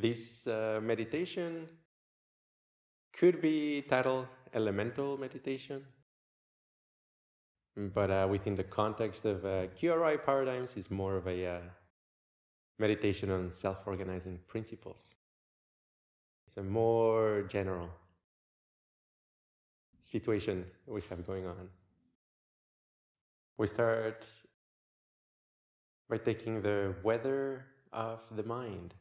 this uh, meditation could be titled elemental meditation, but uh, within the context of uh, QRI paradigms, is more of a uh, meditation on self-organizing principles. It's a more general situation we have going on. We start by taking the weather of the mind.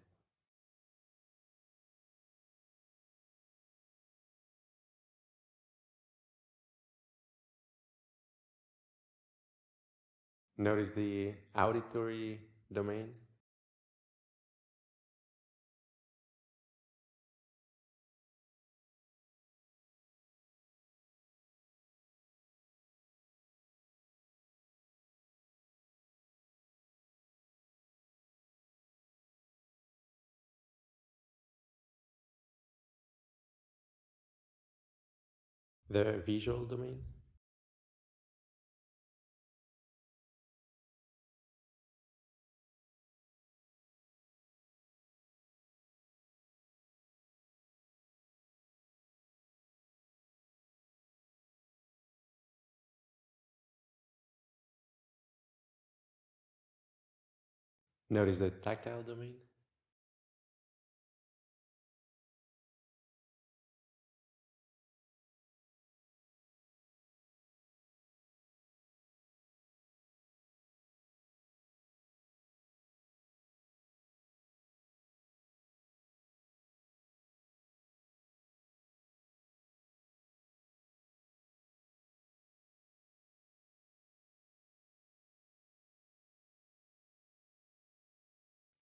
Notice the auditory domain. The visual domain. Notice the tactile domain.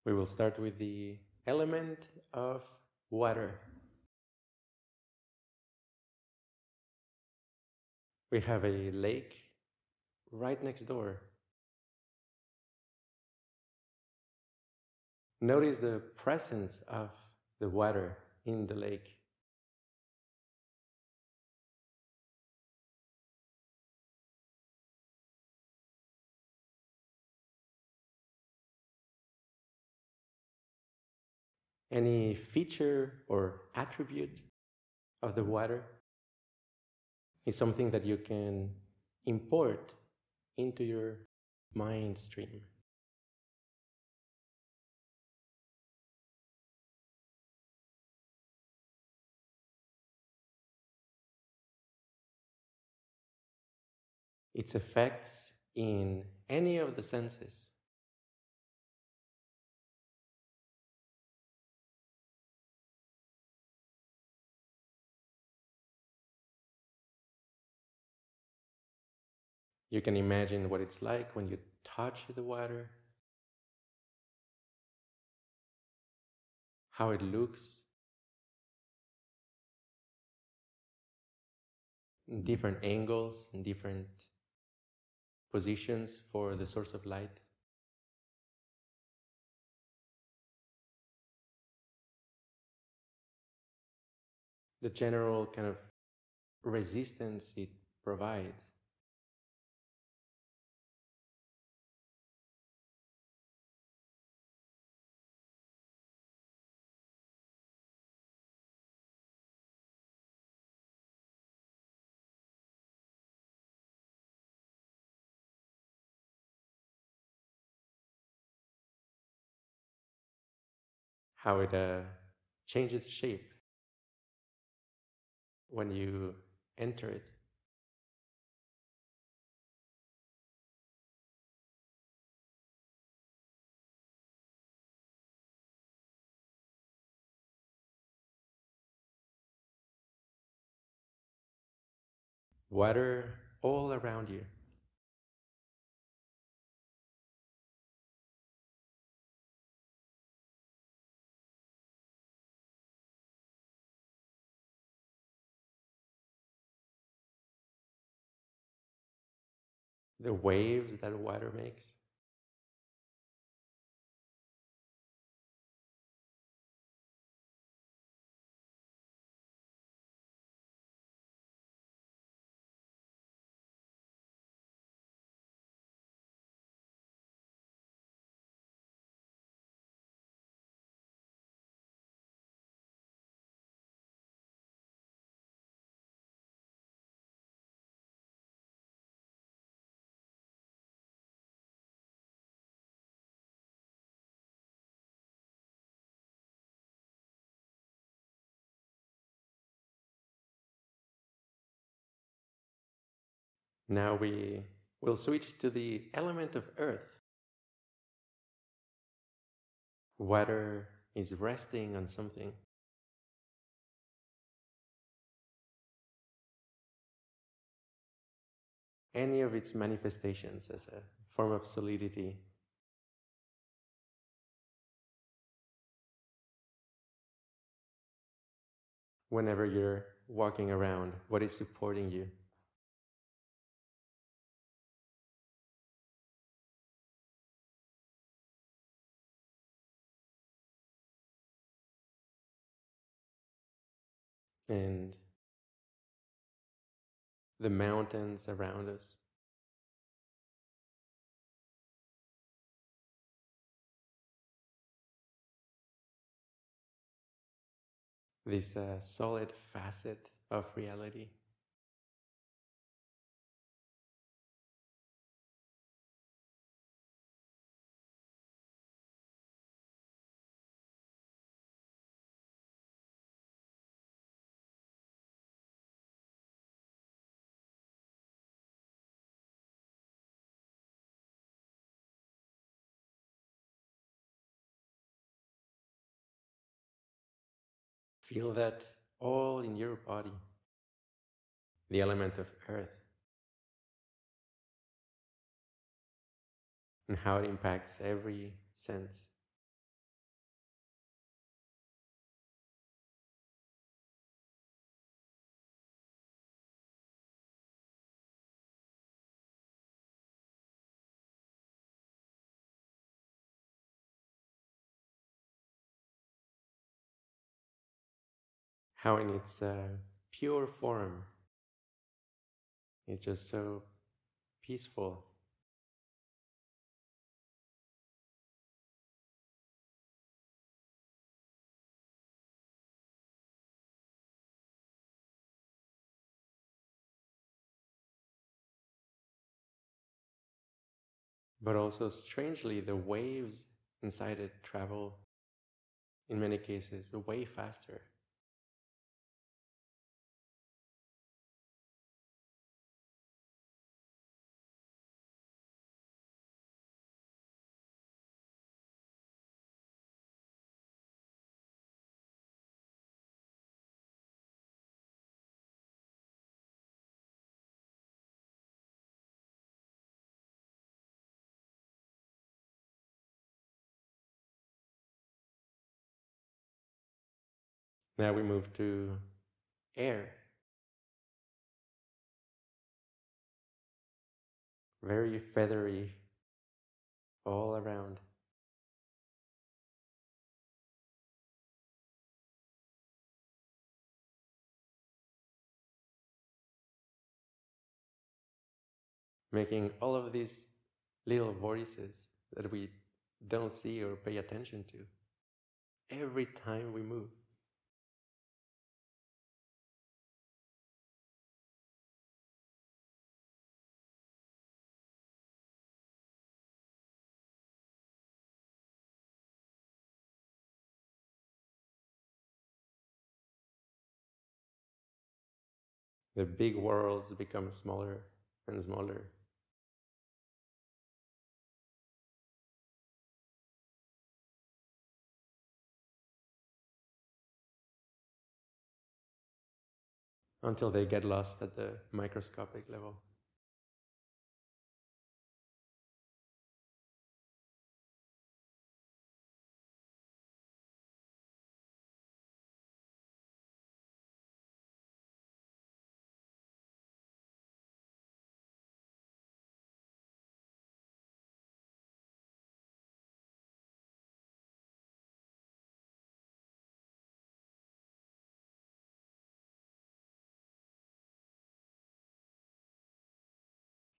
We will start with the element of water. We have a lake right next door. Notice the presence of the water in the lake. Any feature or attribute of the water is something that you can import into your mind stream. Its effects in any of the senses You can imagine what it's like when you touch the water, how it looks, different angles, in different positions for the source of light. The general kind of resistance it provides. How it uh, changes shape when you enter it. Water all around you. The waves that water makes. Now we will switch to the element of earth. Water is resting on something. Any of its manifestations as a form of solidity. Whenever you're walking around, what is supporting you? And the mountains around us. This uh, solid facet of reality. Feel that all in your body, the element of earth, and how it impacts every sense. How in its uh, pure form it's just so peaceful. But also, strangely, the waves inside it travel, in many cases, way faster. Now we move to air. Very feathery all around. Making all of these little voices that we don't see or pay attention to every time we move. The big worlds become smaller and smaller. Until they get lost at the microscopic level.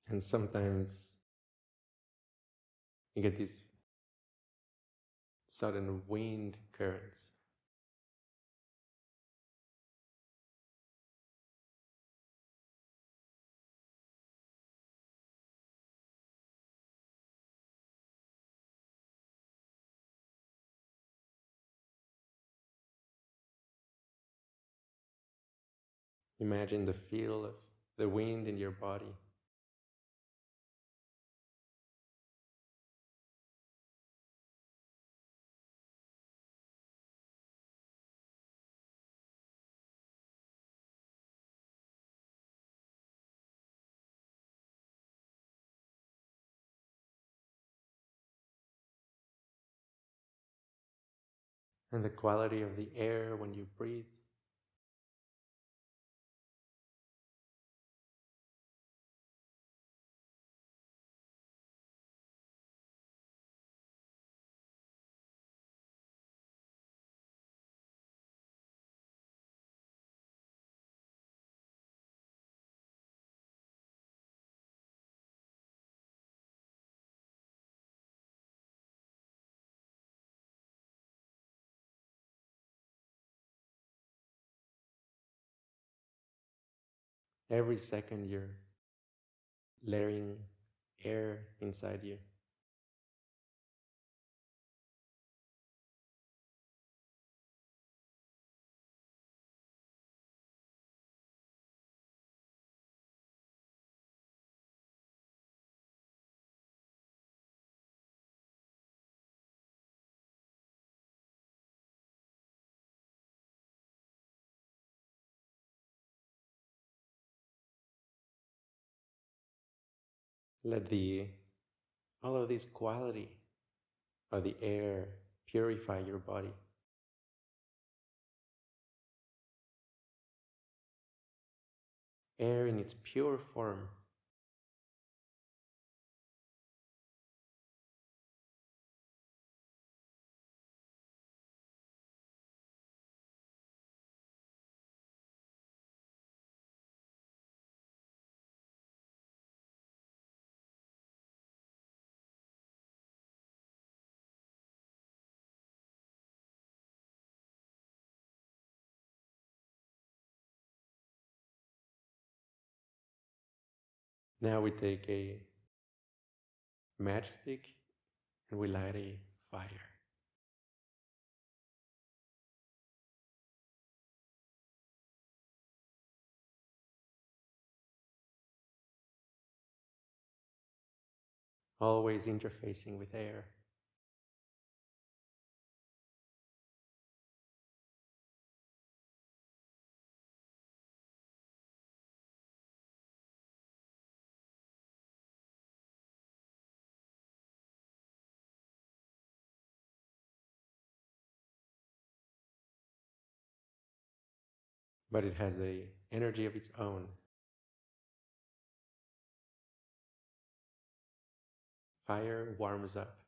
And sometimes you get these sudden wind currents. Imagine the feel of the wind in your body. And the quality of the air when you breathe. Every second you're layering air inside you. Let the all of this quality of the air purify your body. Air in its pure form Now we take a matchstick and we light a fire. Always interfacing with air. But it has a energy of its own. Fire warms up.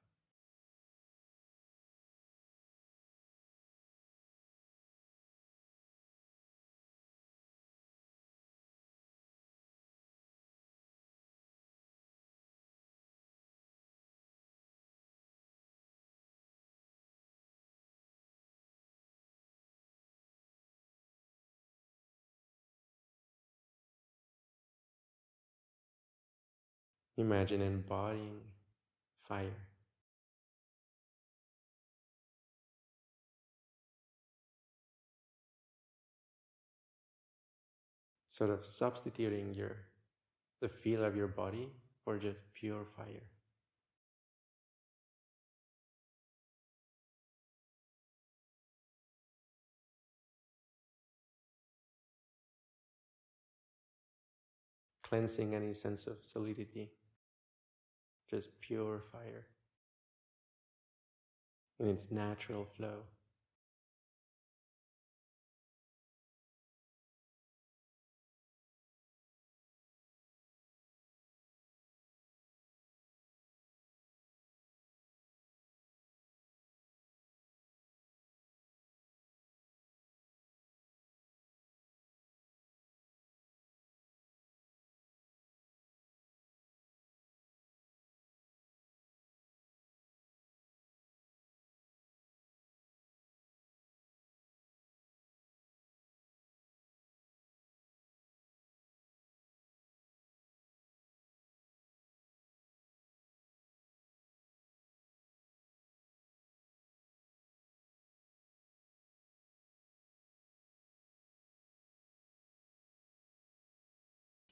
Imagine embodying fire. Sort of substituting your the feel of your body for just pure fire. Cleansing any sense of solidity just pure fire in its natural flow.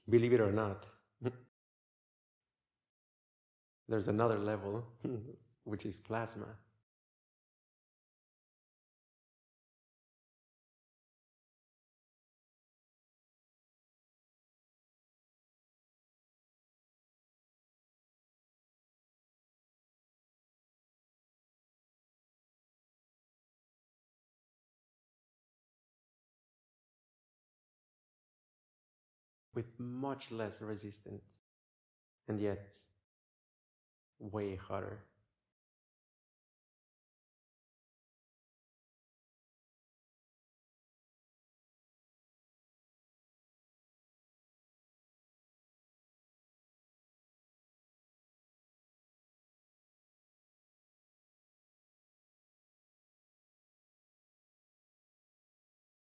Believe it or not, there's another level, which is plasma. With much less resistance and yet way hotter.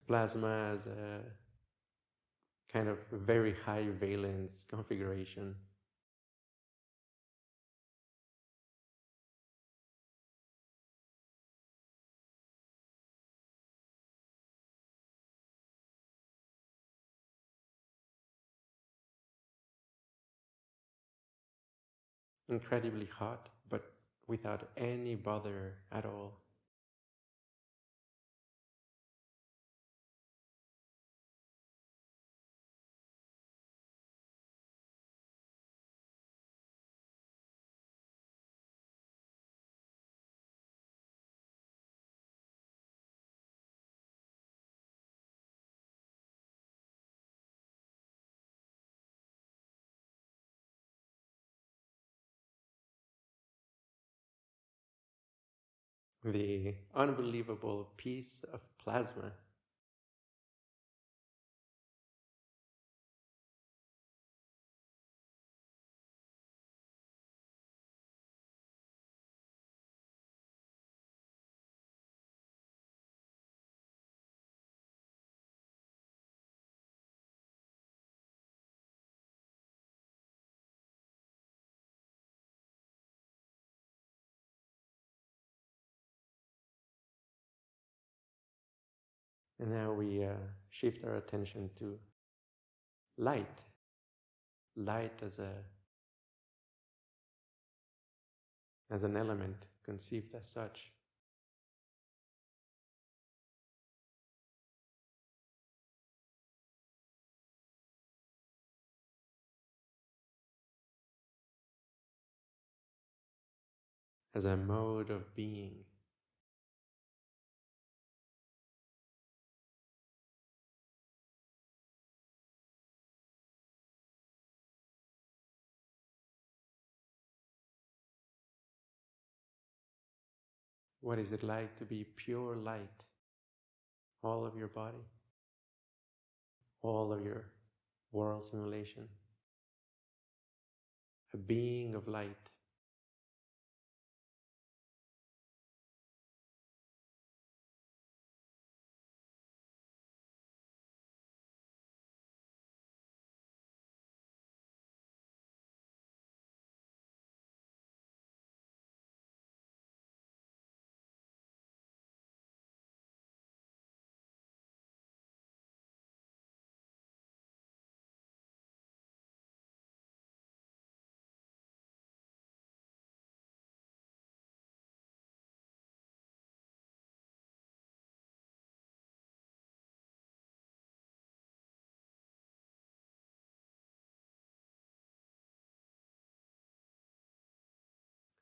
Plasma as a kind of very high valence configuration. Incredibly hot, but without any bother at all. The unbelievable peace of plasma. And now we uh, shift our attention to light. Light as a as an element conceived as such. As a mode of being. What is it like to be pure light? All of your body, all of your world simulation, a being of light.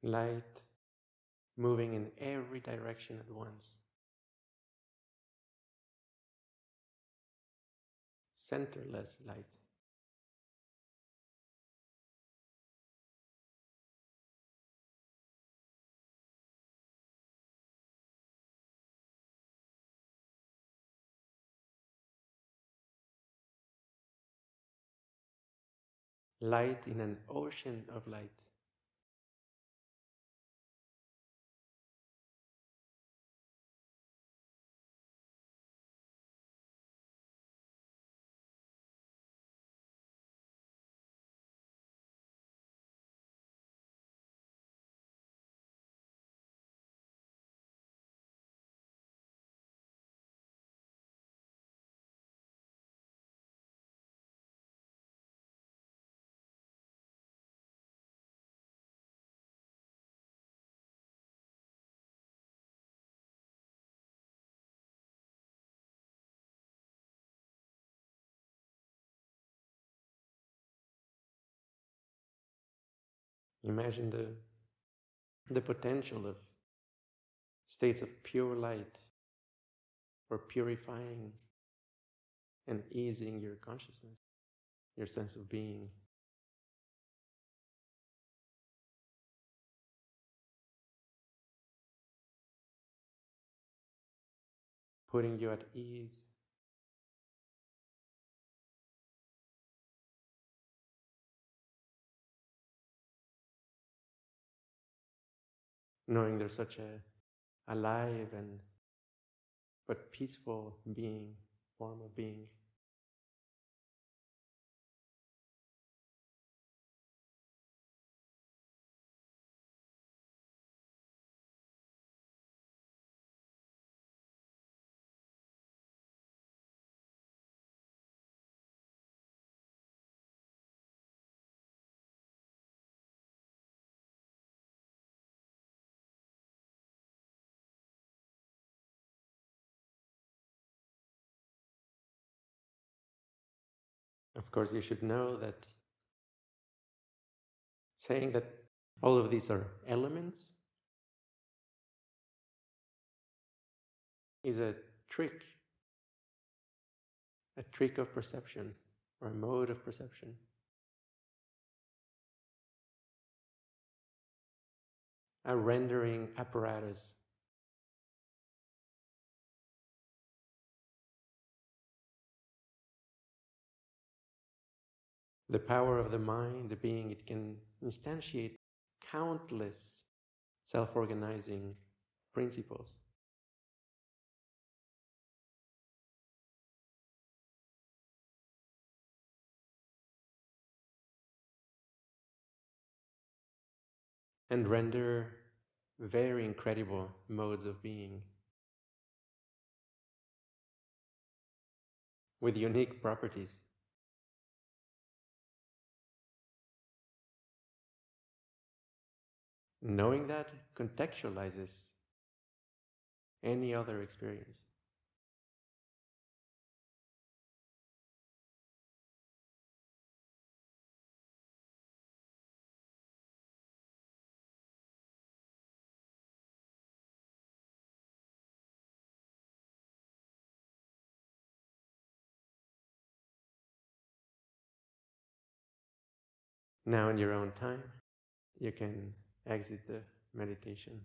Light moving in every direction at once. Centerless light. Light in an ocean of light. Imagine the, the potential of states of pure light for purifying and easing your consciousness, your sense of being. Putting you at ease. Knowing there's such a alive and but peaceful being, form of being. Of course, you should know that saying that all of these are elements is a trick, a trick of perception or a mode of perception. A rendering apparatus the power of the mind, the being, it can instantiate countless self organizing principles. And render very incredible modes of being with unique properties. Knowing that contextualizes any other experience. Now, in your own time, you can exit the meditation.